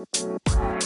Música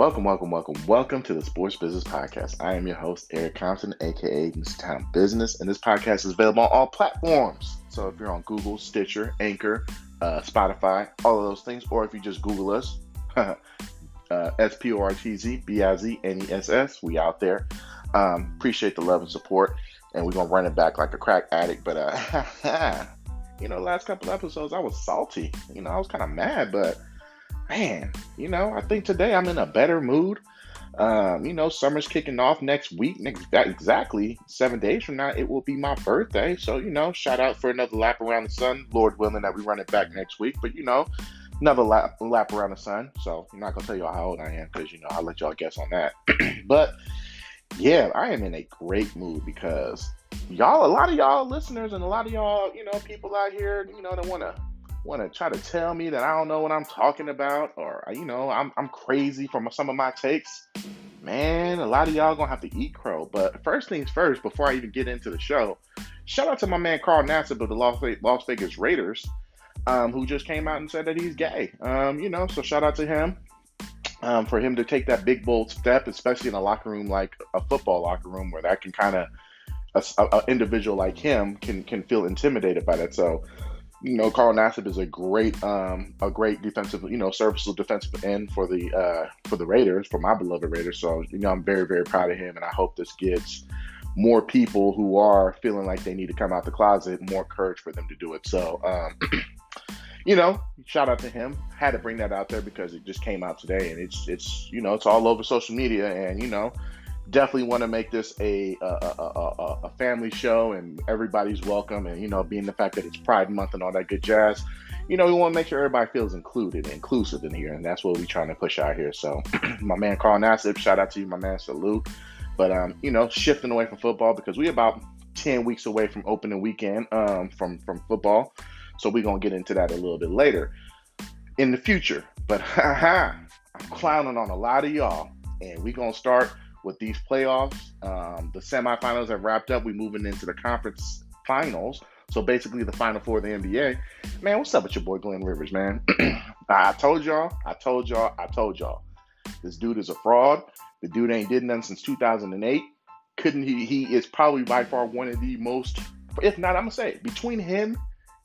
Welcome, welcome, welcome, welcome to the Sports Business Podcast. I am your host, Eric Compton, aka. Town Business, and this podcast is available on all platforms. So if you're on Google, Stitcher, Anchor, uh, Spotify, all of those things, or if you just Google us, uh, S P O R T Z B I Z N E S S, we out there. Um, appreciate the love and support, and we're gonna run it back like a crack addict. But uh, you know, last couple episodes I was salty. You know, I was kind of mad, but man, you know, I think today I'm in a better mood. Um, you know, summer's kicking off next week. Next exactly seven days from now, it will be my birthday. So, you know, shout out for another lap around the sun. Lord willing that we run it back next week. But you know, another lap lap around the sun. So I'm not gonna tell y'all how old I am because you know I'll let y'all guess on that. but yeah, I am in a great mood because y'all, a lot of y'all listeners and a lot of y'all, you know, people out here, you know, that wanna want to try to tell me that I don't know what I'm talking about or, you know, I'm, I'm crazy from some of my takes, man, a lot of y'all gonna have to eat crow. But first things first, before I even get into the show, shout out to my man Carl Nassib of the Las, Las Vegas Raiders, um, who just came out and said that he's gay. Um, you know, so shout out to him. Um, for him to take that big bold step, especially in a locker room like a football locker room, where that can kind of an individual like him can can feel intimidated by that. So you know, Carl Nassib is a great, um, a great defensive, you know, serviceable defensive end for the uh, for the Raiders, for my beloved Raiders. So, you know, I'm very, very proud of him, and I hope this gets more people who are feeling like they need to come out the closet more courage for them to do it. So, um, you know, shout out to him. Had to bring that out there because it just came out today, and it's it's you know it's all over social media, and you know definitely want to make this a a, a, a, family show and everybody's welcome and you know being the fact that it's pride month and all that good jazz you know we want to make sure everybody feels included inclusive in here and that's what we're trying to push out here. So my man carl nassib shout out to you my man salute. But um you know shifting away from football because we about 10 weeks away from opening weekend um from from football. So we're gonna get into that a little bit later in the future. But haha i'm clowning on a lot of y'all and we're gonna start with these playoffs. Um, the semifinals have wrapped up. We're moving into the conference finals. So basically, the final four of the NBA. Man, what's up with your boy Glenn Rivers, man? I told y'all, I told y'all, I told y'all. This dude is a fraud. The dude ain't did nothing since 2008. Couldn't he? He is probably by far one of the most, if not, I'm gonna say it, between him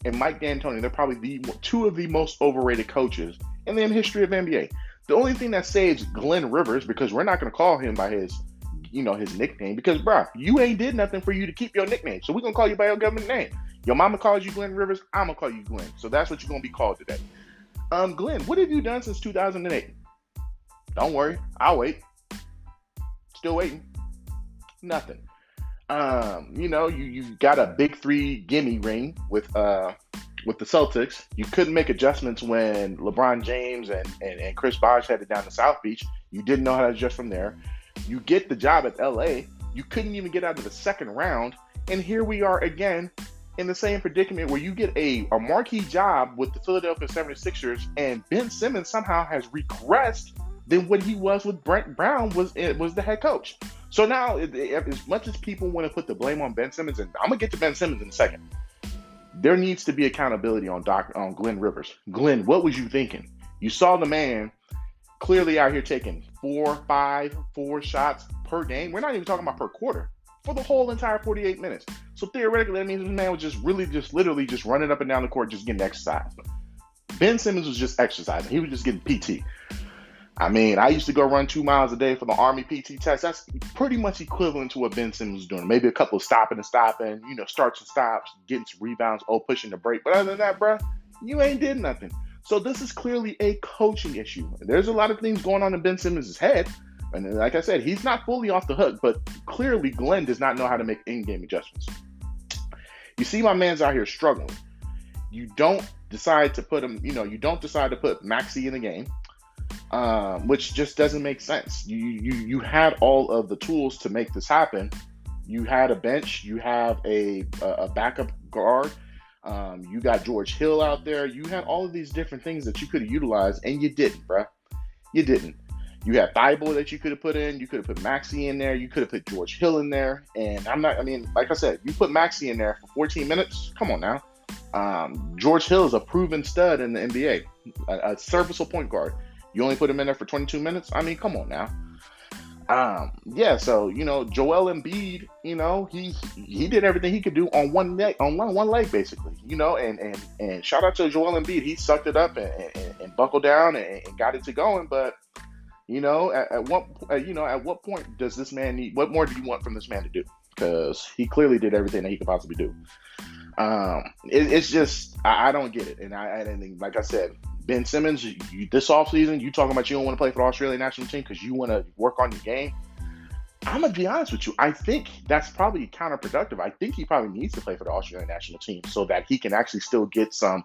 and Mike D'Antoni, they're probably the two of the most overrated coaches in the history of NBA. The only thing that saves Glenn Rivers, because we're not going to call him by his, you know, his nickname, because bro, you ain't did nothing for you to keep your nickname. So we're gonna call you by your government name. Your mama calls you Glenn Rivers. I'm gonna call you Glenn. So that's what you're gonna be called today. Um, Glenn, what have you done since 2008? Don't worry, I'll wait. Still waiting. Nothing. Um, you know, you you got a big three gimme ring with uh with the Celtics. You couldn't make adjustments when LeBron James and, and, and Chris Bosh headed down to South Beach. You didn't know how to adjust from there. You get the job at LA. You couldn't even get out of the second round. And here we are again in the same predicament where you get a, a marquee job with the Philadelphia 76ers and Ben Simmons somehow has regressed than what he was with Brett Brown was eh, was the head coach. So now, as much as people want to put the blame on Ben Simmons, and I'm gonna get to Ben Simmons in a second, there needs to be accountability on Doc on Glenn Rivers. Glenn, what was you thinking? You saw the man clearly out here taking four, five, four shots per game. We're not even talking about per quarter for the whole entire 48 minutes. So theoretically, that means the man was just really, just literally just running up and down the court, just getting exercise. Ben Simmons was just exercising. He was just getting PT. I mean, I used to go run two miles a day for the Army PT test. That's pretty much equivalent to what Ben Simmons was doing. Maybe a couple of stopping and stopping, you know, starts and stops, getting some rebounds, oh, pushing the break. But other than that, bro, you ain't did nothing. So this is clearly a coaching issue. There's a lot of things going on in Ben Simmons' head. And like I said, he's not fully off the hook, but clearly Glenn does not know how to make in-game adjustments. You see my man's out here struggling. You don't decide to put him, you know, you don't decide to put Maxey in the game, um, which just doesn't make sense. You you you had all of the tools to make this happen. You had a bench, you have a a backup guard, um, you got George Hill out there. You had all of these different things that you could have utilized, and you didn't, bruh. You didn't. You had Thybulle that you could have put in. You could have put Maxey in there. You could have put George Hill in there. And I'm not, I mean, like I said, you put Maxey in there for 14 minutes. Come on now. Um, George Hill is a proven stud in the NBA, a, a serviceable point guard. You only put him in there for 22 minutes? I mean, come on now. Um, yeah, so you know, Joel Embiid, you know, he he did everything he could do on one leg, on one, one leg, basically, you know, and and and shout out to Joel Embiid, he sucked it up and, and, and buckled down and, and, got it to going. But you know, at, at what you know, at what point does this man need? What more do you want from this man to do? Because he clearly did everything that he could possibly do. Um, it, it's just I, I, don't get it, and I, and like I said, Ben Simmons, you, this offseason, you talking about you don't want to play for the Australian national team because you want to work on your game. I'm gonna be honest with you. I think that's probably counterproductive. I think he probably needs to play for the Australian national team so that he can actually still get some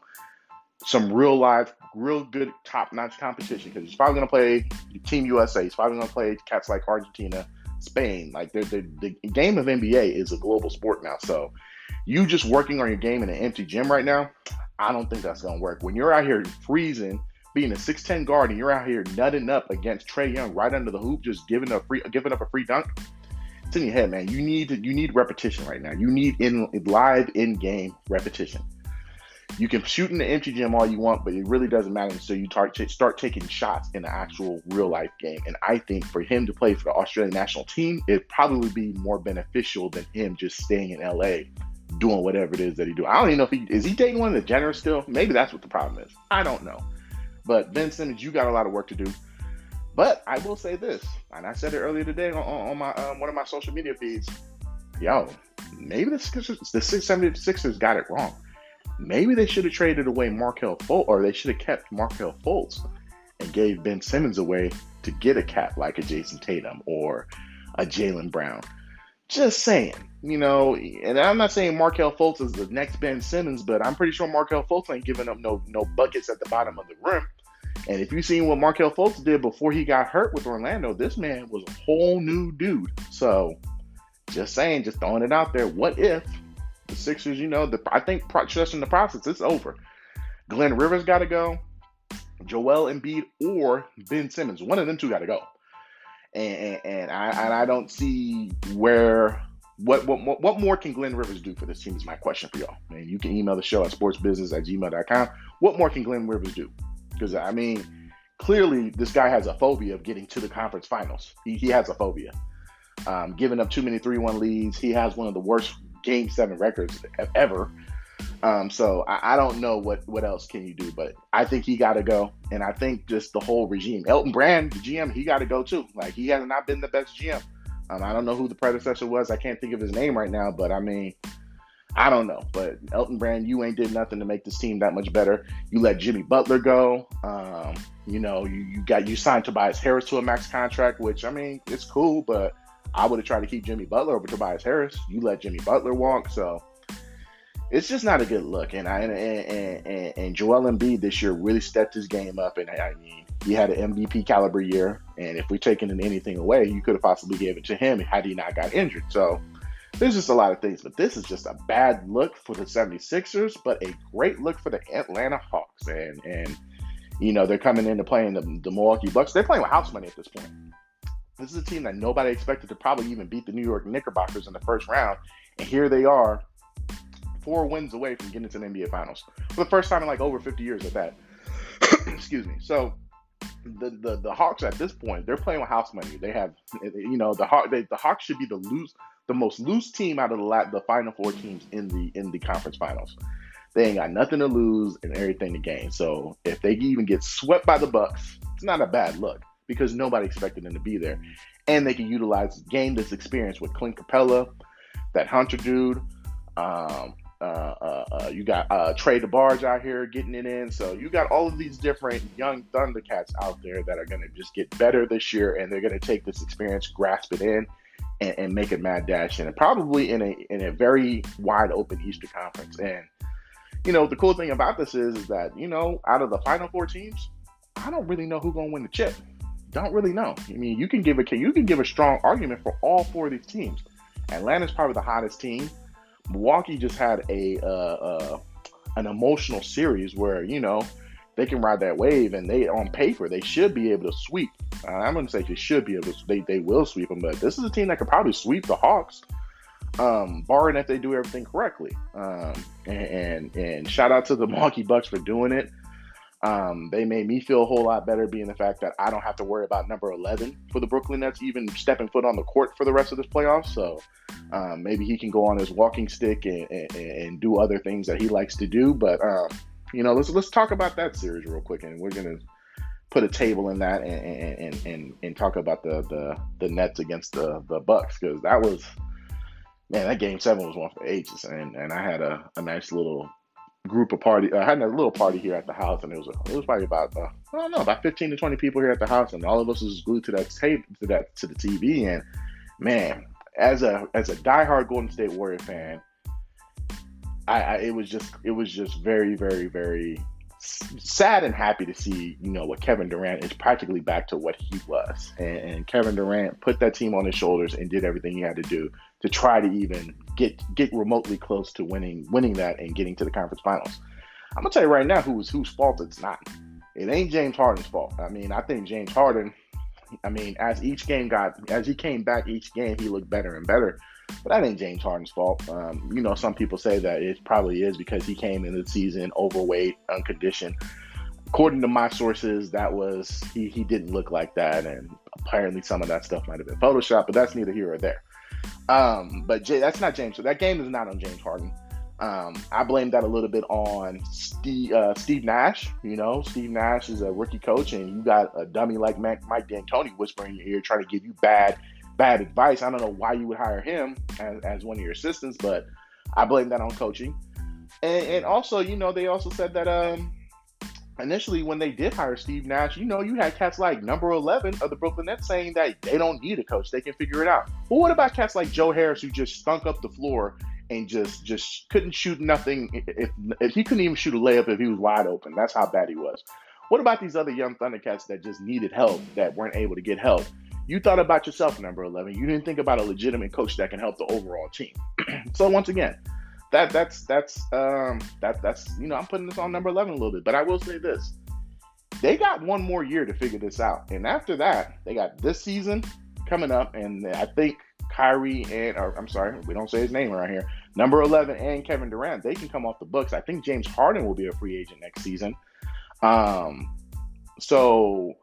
some real live, real good top notch competition. Because he's probably gonna play Team USA. He's probably gonna play cats like Argentina, Spain. Like the game of NBA is a global sport now. So you just working on your game in an empty gym right now, I don't think that's gonna work. When you're out here freezing, being a 6'10 guard, and you're out here nutting up against Trae Young right under the hoop, just giving a free giving up a free dunk. It's in your head, man. You need you need repetition right now. You need in live in game repetition. You can shoot in the empty gym all you want, but it really doesn't matter until you start, start taking shots in the actual real life game. And I think for him to play for the Australian national team, it probably be more beneficial than him just staying in LA doing whatever it is that he do. I don't even know if he is he dating one of the Jenners still. Maybe that's what the problem is. I don't know. But Ben Simmons, you got a lot of work to do. But I will say this, and I said it earlier today on, on my um, one of my social media feeds. Yo, maybe the Sixers, the 676ers got it wrong. Maybe they should have traded away Markelle Fultz, or they should have kept Markelle Fultz and gave Ben Simmons away to get a cat like a Jayson Tatum or a Jaylen Brown. Just saying, you know, and I'm not saying Markelle Fultz is the next Ben Simmons, but I'm pretty sure Markelle Fultz ain't giving up no no buckets at the bottom of the rim. And if you've seen what Markelle Fultz did before he got hurt with Orlando, this man was a whole new dude. So, just saying, just throwing it out there. What if the Sixers, you know, the I think trusting the process, it's over. Glenn Rivers got to go. Joel Embiid or Ben Simmons, one of them two got to go and, and, I and I don't see where what, what what more can Glenn Rivers do for this team is my question for y'all. And you can email the show at sportsbusiness at gmail.com. What more can Glenn Rivers do? Because I mean, clearly this guy has a phobia of getting to the conference finals. He, he has a phobia. Um, giving up too many 3-1 leads. He has one of the worst game seven records ever. Um, so I, I, don't know what what else can you do, but I think he got to go, and I think just the whole regime. Elton Brand, the GM, he got to go too. Like he has not been the best GM. Um, I don't know who the predecessor was. I can't think of his name right now, but I mean, I don't know. But Elton Brand, you ain't did nothing to make this team that much better. You let Jimmy Butler go. Um, you know, you, you got you signed Tobias Harris to a max contract, which I mean, it's cool, but I would have tried to keep Jimmy Butler over Tobias Harris. You let Jimmy Butler walk, so it's just not a good look. And I and, and, and and Joel Embiid this year really stepped his game up. And I mean, he had an MVP caliber year. And if we taken anything away, you could have possibly gave it to him had he not got injured. So there's just a lot of things. But this is just a bad look for the 76ers, but a great look for the Atlanta Hawks. And and you know they're coming into playing the, the Milwaukee Bucks. They're playing with house money at this point. This is a team that nobody expected to probably even beat the New York Knickerbockers in the first round. And here they are four wins away from getting to the NBA Finals for the first time in like over 50 years at that. Excuse me. So the, the the Hawks at this point they're playing with house money. They have you know the they, the Hawks should be the loose the most loose team out of the the final four teams in the in the conference finals. They ain't got nothing to lose and everything to gain. So if they even get swept by the Bucks, it's not a bad look because nobody expected them to be there, and they can utilize gain this experience with Clint Capela, that Hunter dude. Um, uh, uh, uh, you got uh, Trey DeBarge out here getting it in. So you got all of these different young Thundercats out there that are going to just get better this year, and they're going to take this experience, grasp it in, and, and make it mad dash, and probably in a in a very wide open Easter Conference. And you know the cool thing about this is, is that you know out of the Final Four teams, I don't really know who's going to win the chip. Don't really know. I mean, you can give a you can give a strong argument for all four of these teams. Atlanta's probably the hottest team. Milwaukee just had a uh, uh, an emotional series where you know they can ride that wave, and they on paper they should be able to sweep. Uh, I'm to say they should be able to. They they will sweep them, but this is a team that could probably sweep the Hawks, um, barring if they do everything correctly. Um, and, and, and shout out to the Milwaukee Bucks for doing it. Um, they made me feel a whole lot better being the fact that I don't have to worry about number 11 for the Brooklyn Nets even stepping foot on the court for the rest of this playoffs. So um, maybe he can go on his walking stick and, and, and, do other things that he likes to do. But um, you know, let's let's talk about that series real quick, and we're gonna put a table in that and and, and, and talk about the, the the Nets against the the Bucks because that was man that game seven was one for ages, and and I had a, a nice little group of party. I had a little party here at the house, and it was it was probably about uh, I don't know about fifteen to twenty people here at the house, and all of us was glued to that tape to that to the TV. And man, as a as a diehard Golden State Warrior fan, I, I it was just it was just very very very sad and happy to see you know what Kevin Durant is practically back to what he was, and, and Kevin Durant put that team on his shoulders and did everything he had to do to try to even get get remotely close to winning winning that and getting to the conference finals. I'm gonna tell you right now who's whose fault it's not. It ain't James Harden's fault. I mean, I think James Harden. I mean, as each game got as he came back each game, he looked better and better. But that ain't James Harden's fault. Um, you know, some people say that it probably is because he came in the season overweight, unconditioned. According to my sources, that was he he didn't look like that, and apparently some of that stuff might have been Photoshop, but that's neither here or there. Um, but that's not James. So that game is not on James Harden. Um, I blame that a little bit on Steve, uh, Steve Nash. You know, Steve Nash is a rookie coach, and you got a dummy like Mike, Mike D'Antoni whispering in your ear, trying to give you bad, bad advice. I don't know why you would hire him as, as one of your assistants, but I blame that on coaching. And, and also, you know, they also said that um, initially when they did hire Steve Nash, you know, you had cats like number 11 of the Brooklyn Nets saying that they don't need a coach. They can figure it out. But what about cats like Joe Harris who just stunk up the floor and just just couldn't shoot nothing if, if he couldn't even shoot a layup if he was wide open. That's how bad he was. What about these other young Thundercats that just needed help that weren't able to get help? You thought about yourself, number 11. You didn't think about a legitimate coach that can help the overall team. so once again, that that's that's um that that's you know I'm putting this on number eleven a little bit, but I will say this: they got one more year to figure this out, and after that, they got this season coming up, and I think Kyrie and or I'm sorry, we don't say his name around here. Number eleven and Kevin Durant, they can come off the books. I think James Harden will be a free agent next season. Um, so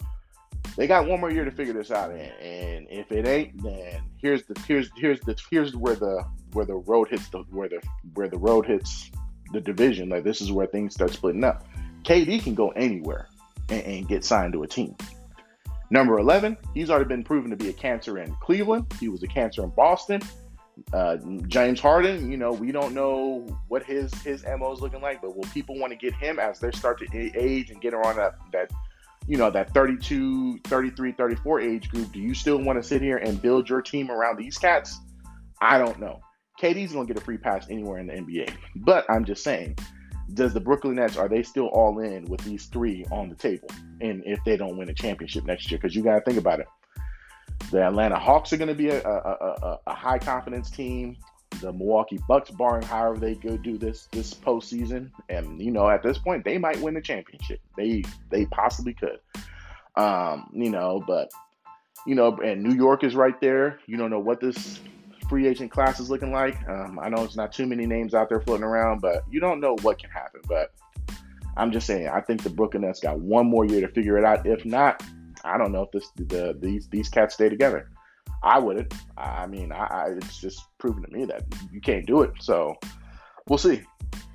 they got one more year to figure this out, and, and if it ain't, then here's the here's here's the here's where the where the road hits the where the where the road hits the division. Like this is where things start splitting up. KD can go anywhere and, and get signed to a team. Number 11, he's already been proven to be a cancer in Cleveland. He was a cancer in Boston. Uh, James Harden, you know, we don't know what his his mo is looking like, but will people want to get him as they start to age and get around that that you know that 32, 33, 34 age group? Do you still want to sit here and build your team around these cats? I don't know. KD's gonna get a free pass anywhere in the NBA. But I'm just saying, does the Brooklyn Nets are they still all in with these three on the table? And if they don't win a championship next year, because you gotta think about it. The Atlanta Hawks are to be a, a, a, a, high confidence team. The Milwaukee Bucks, barring however they go do this this postseason, and you know at this point they might win the championship. They they possibly could. Um, you know, but you know, and New York is right there. You don't know what this free agent class is looking like. Um, I know it's not too many names out there floating around, but you don't know what can happen. But I'm just saying, I think the Brooklyn Nets got one more year to figure it out. If not, I don't know if this the these these cats stay together. I wouldn't. I mean, I, I it's just proven to me that you can't do it. So we'll see.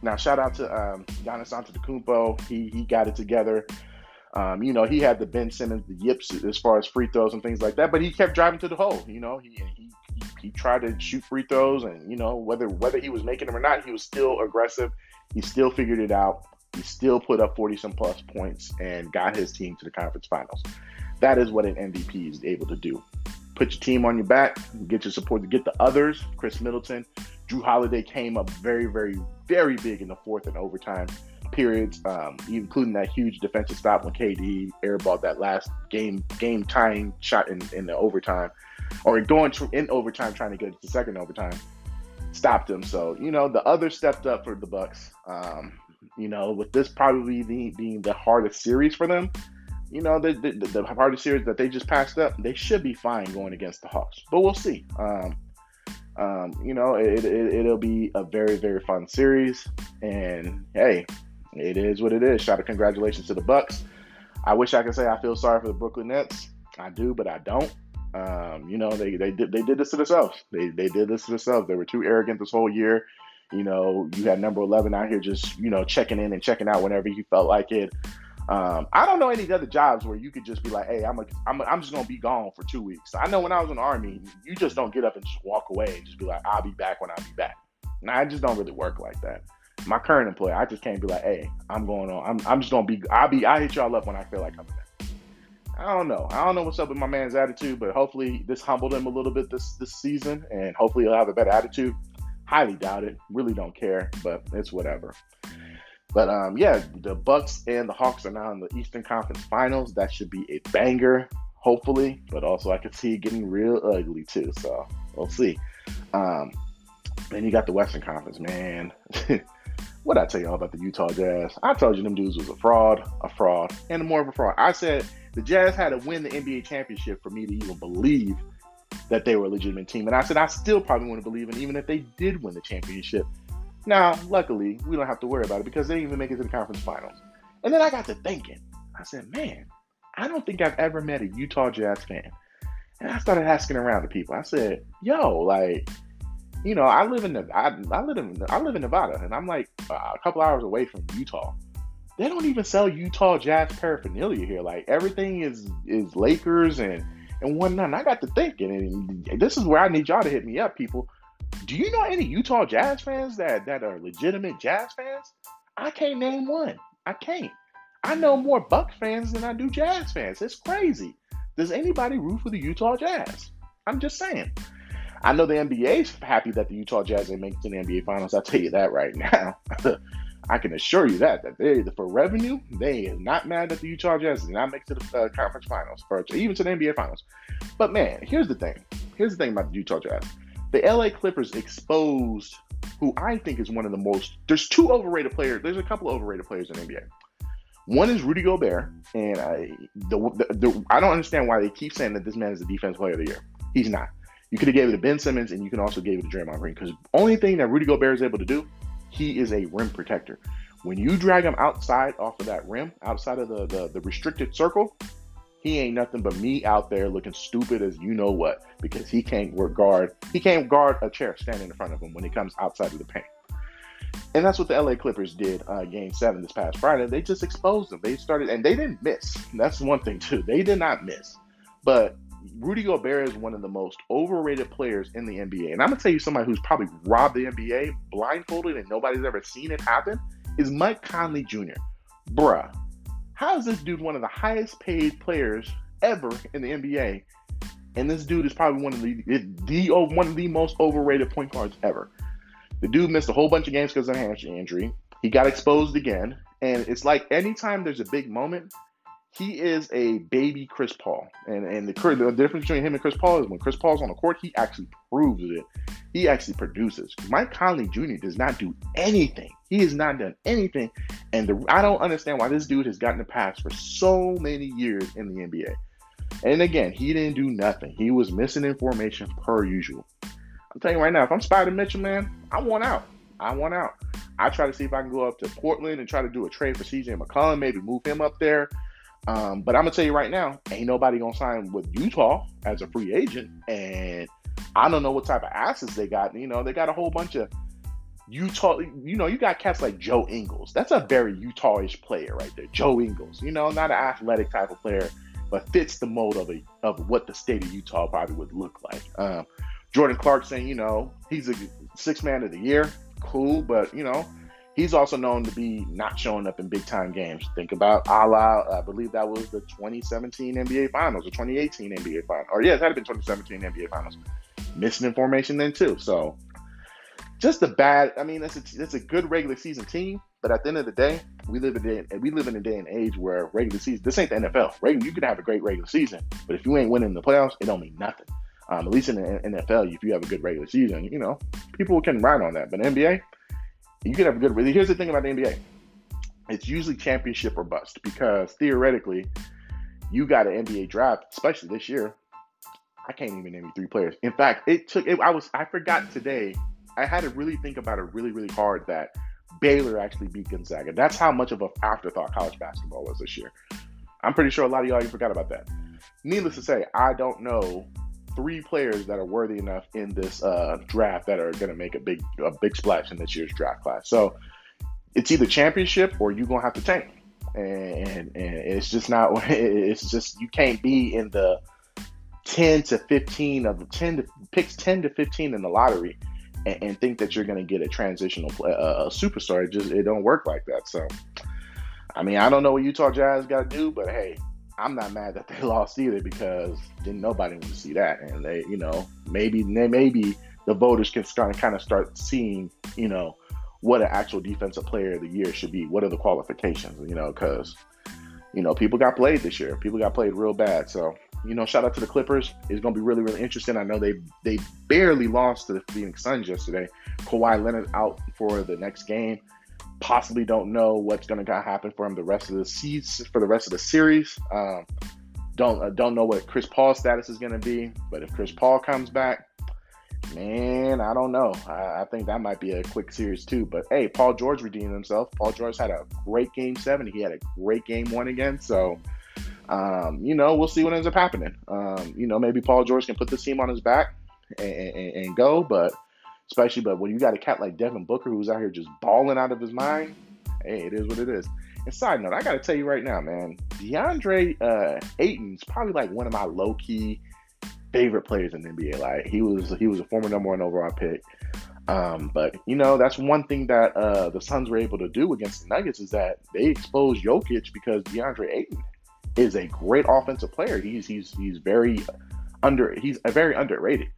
Now, shout out to um, Giannis Antetokounmpo. He he got it together. Um, you know, he had the Ben Simmons, the yips as far as free throws and things like that, but he kept driving to the hole. You know, he he he tried to shoot free throws, and you know whether whether he was making them or not, he was still aggressive. He still figured it out. He still put up 40 some plus points and got his team to the conference finals. That is what an MVP is able to do. Put your team on your back, get your support get the others. Khris Middleton, Jrue Holiday came up very, very, very big in the fourth and overtime periods, um, including that huge defensive stop when KD airballed that last game game tying shot in, in the overtime, or going to, in overtime trying to get to second overtime, stopped him. So you know the other stepped up for the Bucks. Um, you know, with this probably the, being the hardest series for them, you know, the, the, the hardest series that they just passed up, they should be fine going against the Hawks. But we'll see. Um, um, you know, it, it, will be a very, very fun series. And hey, it is what it is. Shout out congratulations to the Bucks. I wish I could say I feel sorry for the Brooklyn Nets. I do, but I don't. Um, you know, they, they did they did this to themselves. They they did this to themselves. They were too arrogant this whole year. You know, you had number eleven out here just you know checking in and checking out whenever you felt like it. Um, I don't know any other jobs where you could just be like, "Hey, I'm a, I'm, a, I'm just gonna be gone for two weeks." I know when I was in the army, you just don't get up and just walk away and just be like, "I'll be back when I'll be back." Now, I just don't really work like that. My current employer, I just can't be like, "Hey, I'm going on. I'm, I'm just gonna be. I'll be. I hit y'all up when I feel like coming back." I don't know. I don't know what's up with my man's attitude, but hopefully this humbled him a little bit this this season, and hopefully he'll have a better attitude. Highly doubt it. Really don't care, but it's whatever. But um, yeah, the Bucks and the Hawks are now in the Eastern Conference Finals. That should be a banger, hopefully. But also, I could see it getting real ugly too. So we'll see. Um, then you got the Western Conference, man. what I tell y'all about the Utah Jazz? I told you them dudes was a fraud, a fraud, and more of a fraud. I said the Jazz had to win the NBA championship for me to even believe that they were a legitimate team. And I said I still probably wouldn't believe it, even if they did win the championship. Now, luckily, we don't have to worry about it because they didn't even make it to the conference finals. And then I got to thinking. I said, man, I don't think I've ever met a Utah Jazz fan. And I started asking around to people. I said, yo, like, you know, I live in I, I live in I live in Nevada, and I'm like uh, a couple hours away from Utah. They don't even sell Utah Jazz paraphernalia here. Like everything is is Lakers and and whatnot. And I got to thinking, and this is where I need y'all to hit me up, people. Do you know any Utah Jazz fans that that are legitimate Jazz fans? I can't name one. I can't. I know more Buck fans than I do Jazz fans. It's crazy. Does anybody root for the Utah Jazz? I'm just saying. I know the NBA's happy that the Utah Jazz it to the NBA Finals. I'll tell you that right now. I can assure you that that they for revenue they are not mad that the Utah Jazz did not make it to the uh, conference finals, for even to the NBA Finals. But man, here's the thing. Here's the thing about the Utah Jazz the LA Clippers exposed who I think is one of the most. There's two overrated players. There's a couple overrated players in NBA. One is Rudy Gobert, and I the, the, the, I don't understand why they keep saying that this man is the defense player of the year. He's not. You could have gave it to Ben Simmons, and you can also give it to Draymond Green because only thing that Rudy Gobert is able to do, he is a rim protector. When you drag him outside off of that rim, outside of the, the, the restricted circle, he ain't nothing but me out there looking stupid as you know what because he can't guard he can't guard a chair standing in front of him when he comes outside of the paint. And that's what the LA Clippers did uh, game seven this past Friday. They just exposed them. They started, and they didn't miss. That's one thing, too. They did not miss. But Rudy Gobert is one of the most overrated players in the NBA. And I'm going to tell you somebody who's probably robbed the NBA blindfolded and nobody's ever seen it happen is Mike Conley Jr. Bruh, how is this dude one of the highest paid players ever in the NBA? And this dude is probably one of the the oh, one of the most overrated point guards ever. The dude missed a whole bunch of games because of a hamstring injury. He got exposed again, and it's like anytime there's a big moment, he is a baby Chris Paul. And and the, the difference between him and Chris Paul is when Chris Paul's on the court, he actually proves it. He actually produces. Mike Conley Jr. does not do anything. He has not done anything. And the, I don't understand why this dude has gotten a pass for so many years in the NBA. And again, he didn't do nothing. He was missing information per usual. I'm telling you right now, if I'm Spida Mitchell, man, I want out. I want out. I try to see if I can go up to Portland and try to do a trade for CJ McCollum, maybe move him up there. Um, but I'm gonna tell you right now, ain't nobody gonna sign with Utah as a free agent, and I don't know what type of assets they got. You know, they got a whole bunch of Utah. You know, you got cats like Joe Ingles. That's a very Utah-ish player right there. Joe Ingles. You know, not an athletic type of player, but fits the mold of a of what the state of Utah probably would look like. Um, Jordan Clarkson, you know, he's a six man of the year, cool, but you know, he's also known to be not showing up in big time games. Think about Ala, I believe that was the 2017 NBA Finals or 2018 NBA Finals, or yeah, it had been 2017 NBA Finals. Missing information then too, so just a bad. I mean, it's a, a good regular season team, but at the end of the day, we live in a, we live in a day and age where regular season. This ain't the NFL. Regular, you can have a great regular season, but if you ain't winning the playoffs, it don't mean nothing. Um, at least in the NFL, if you have a good regular season, you know people can ride on that. But NBA, you can have a good. Here's the thing about the NBA: it's usually championship or bust because theoretically, you got an NBA draft, especially this year. I can't even name you three players. In fact, it took. It, I was. I forgot today. I had to really think about it really, really hard that Baylor actually beat Gonzaga. That's how much of an afterthought college basketball was this year. I'm pretty sure a lot of y'all even forgot about that. Needless to say, I don't know three players that are worthy enough in this uh, draft that are going to make a big a big splash in this year's draft class. So it's either championship or you're gonna have to tank, and, and, it's just not. It's just you can't be in the ten to fifteen of the ten to picks ten to fifteen in the lottery. And, and think that you're going to get a transitional play, uh, a superstar. It just it don't work like that. So, I mean, I don't know what Utah Jazz got to do, but hey, I'm not mad that they lost either because didn't nobody want to see that, and they, you know, maybe maybe the voters can start kind of start seeing, you know, what an actual defensive player of the year should be. What are the qualifications? You know, because you know people got played this year. People got played real bad. So you know, shout out to the Clippers. It's going to be really really interesting. I know they they barely lost to the Phoenix Suns yesterday. Kawhi Leonard out for the next game possibly don't know what's going to happen for him the rest of the season for the rest of the series. Um, don't uh, don't know what Chris Paul's status is going to be, but if Chris Paul comes back, man, I don't know. I, I, think that might be a quick series too. But hey, Paul George redeemed himself. Paul George had a great game seven. He had a great game one again. So. Um, you know, we'll see what ends up happening. Um, you know, maybe Paul George can put this team on his back and, and, and go, but especially. But when you got a cat like Devin Booker who's out here just balling out of his mind, hey, it is what it is. And side note, I got to tell you right now, man, DeAndre uh, Ayton's probably like one of my low key favorite players in the NBA. Like he was, he was a former number one overall pick. Um, but you know, that's one thing that uh, the Suns were able to do against the Nuggets is that they exposed Jokic because DeAndre Ayton is a great offensive player. He's he's he's very under he's a very underrated.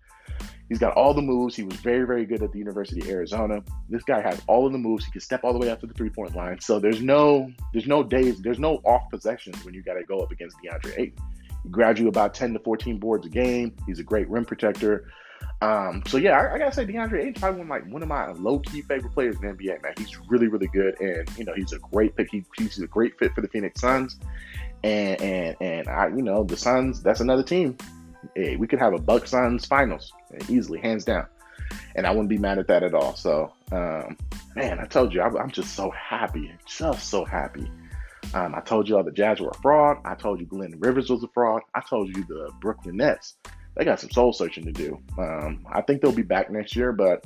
He's got all the moves. He was very, very good at the University of Arizona. This guy has all of the moves. He can step all the way up to the three point line. So there's no, there's no days, there's no off possessions when you got to go up against DeAndre Ayton. He grabs you about 10 to 14 boards a game. He's a great rim protector. Um, so yeah, I, I, gotta say DeAndre Ayton's probably one of my one of my low key favorite players in the NBA. Man, he's really really good, and you know he's a great pick. He, he's a great fit for the Phoenix Suns, and and and I you know the Suns that's another team hey, we could have a Buck Suns finals easily, hands down, and I wouldn't be mad at that at all. So, um, man, I told you, I'm, I'm, just so happy, just so happy. Um, I told you all the Jazz were a fraud. I told you Glenn Rivers was a fraud. I told you the Brooklyn Nets. They got some soul searching to do. Um, I think they'll be back next year, but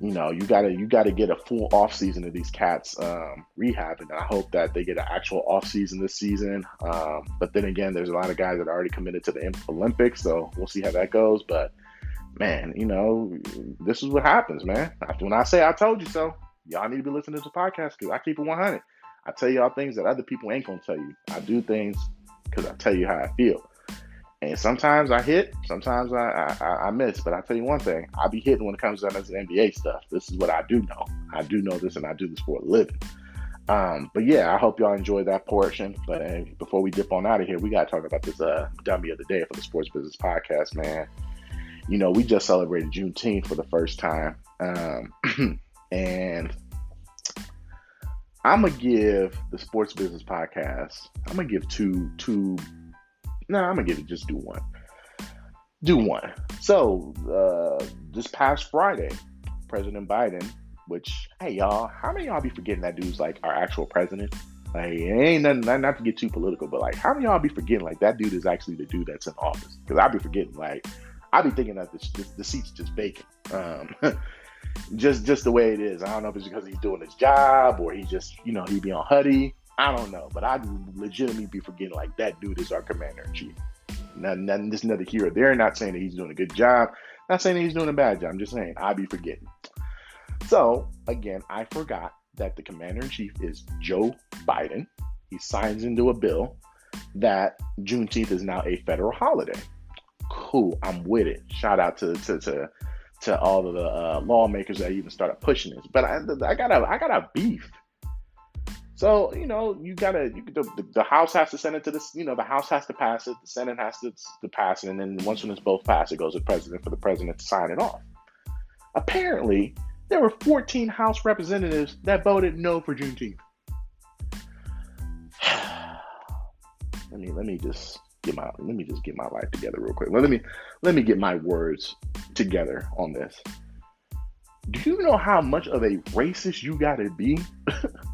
you know, you gotta you gotta get a full off season of these cats um, rehabbing. I hope that they get an actual off season this season. Um, but then again, there's a lot of guys that are already committed to the Olympics, so we'll see how that goes. But man, you know, this is what happens, man. When I say I told you so, y'all need to be listening to the podcast too. I keep it 100. I tell y'all things that other people ain't gonna tell you. I do things because I tell you how I feel. And sometimes I hit, sometimes I, I, I miss. But I tell you one thing, I be hitting when it comes down to NBA stuff. This is what I do know. I do know this, and I do this for a living. Um, but yeah, I hope y'all enjoy that portion. But uh, before we dip on out of here, we got to talk about this uh, dummy of the day for the Sports Business Podcast, man. You know, we just celebrated Juneteenth for the first time, um, and I'm gonna give the Sports Business Podcast. I'm gonna give two two no, nah, I'm gonna give it just do one. Do one. So uh, this past Friday, President Biden, which hey y'all, how many y'all be forgetting that dude's like our actual president? Like it ain't nothing not, not to get too political, but like how many y'all be forgetting like that dude is actually the dude that's in office? Because I be forgetting like I be thinking that the, the, the seat's just vacant. Um, just just the way it is. I don't know if it's because he's doing his job or he just you know he be on Huddy. I don't know, but I legitimately be forgetting like that dude is our commander in chief. Nothing, nothing, this another hero. They're Not saying that he's doing a good job. Not saying that he's doing a bad job. I'm just saying I be forgetting. So again, I forgot that the commander in chief is Joe Biden. He signs into a bill that Juneteenth is now a federal holiday. Cool, I'm with it. Shout out to to to, to all of the uh, lawmakers that even started pushing this. But I, I got a I got a beef. So you know you gotta you, the, the House has to send it to this you know the House has to pass it, the Senate has to, to pass it, and then once when it's both passed, it goes to the president for the president to sign it off. Apparently, there were 14 House representatives that voted no for Juneteenth. let me let me just get my let me just get my life together real quick. Let me let me get my words together on this. Do you know how much of a racist you got to be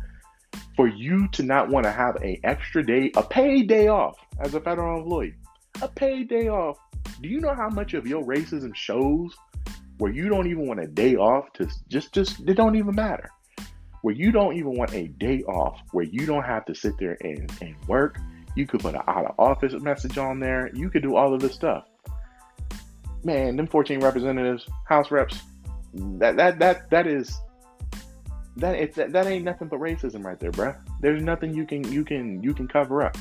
for you to not want to have an extra day, a paid day off as a federal employee? A paid day off. Do you know how much of your racism shows where you don't even want a day off to just just it don't even matter. Where you don't even want a day off, where you don't have to sit there and, and work. You could put an out of office message on there. You could do all of this stuff. Man, them 14 representatives, House reps, that that that that is that it's that, that ain't nothing but racism right there, bruh. There's nothing you can you can you can cover up.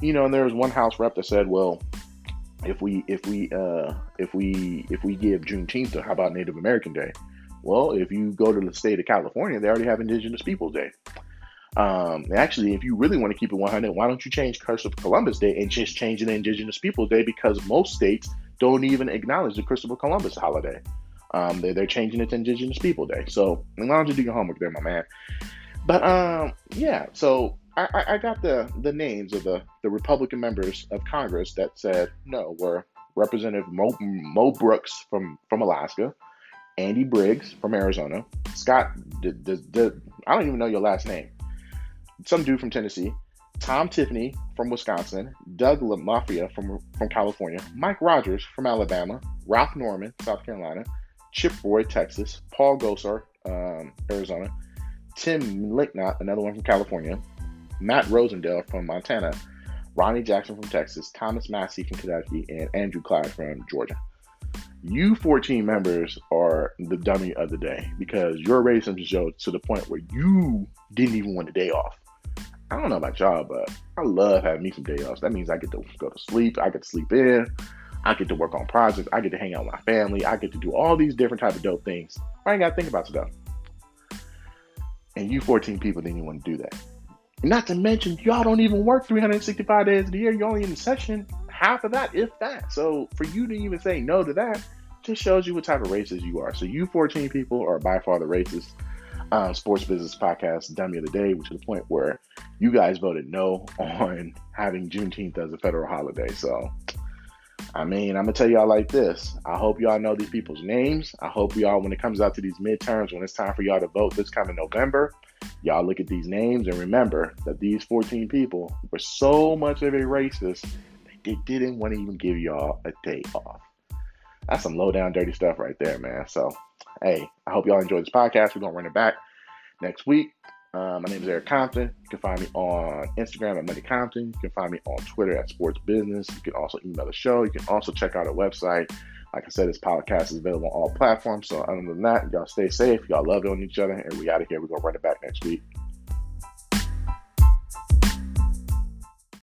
You know, and there was one House rep that said, well, if we if we uh if we if we give Juneteenth, to, how about Native American Day? Well, if you go to the state of California, they already have Indigenous Peoples Day. Um, actually, if you really want to keep it 100, why don't you change Christopher Columbus Day and just change it to Indigenous Peoples Day? Because most states don't even acknowledge the Christopher Columbus holiday. Um, they're, they're changing it to Indigenous People Day. So why don't you do your homework there, my man? But um, yeah, so I, I got the, the names of the, the Republican members of Congress that said no were Representative Mo, Mo Brooks from, from Alaska, Andy Briggs from Arizona, Scott, d- d- d- I don't even know your last name, some dude from Tennessee, Tom Tiffany from Wisconsin, Doug LaMalfa from, from California, Mike Rogers from Alabama, Ralph Norman, South Carolina, Chip Roy, Texas, Paul Gosar, um, Arizona, Tim Lincott, another one from California, Matt Rosendale from Montana, Ronny Jackson from Texas, Thomas Massie from Kentucky, and Andrew Clyde from Georgia. You 14 members are the dummy of the day because your racism showed to the point where you didn't even want a day off. I don't know about y'all, but I love having me some day offs. That means I get to go to sleep, I get to sleep in, I get to work on projects, I get to hang out with my family, I get to do all these different type of dope things. I ain't gotta think about stuff. And you 14 people didn't want to do that. Not to mention, y'all don't even work 365 days the year. You're only in session half of that, if that. So for you to even say no to that, just shows you what type of racist you are. So you 14 people are by far the racist um, sports business podcast dummy of the day, which is the point where you guys voted no on having Juneteenth as a federal holiday. So, I mean, I'm gonna tell y'all like this. I hope y'all know these people's names. I hope y'all, when it comes out to these midterms, when it's time for y'all to vote this coming November, Y'all look at these names and remember that these 14 people were so much of a racist, they didn't want to even give y'all a day off. That's some low down dirty stuff right there, man. So, hey, I hope y'all enjoyed this podcast. We're to run it back next week. Uh, my name is Eric Compton. You can find me on Instagram at Money Compton. You can find me on Twitter at Sports Business. You can also email the show. You can also check out our website. Like I said, this podcast is available on all platforms. So other than that, y'all stay safe. Y'all love on each other. And we out of here. We're to run it back next week.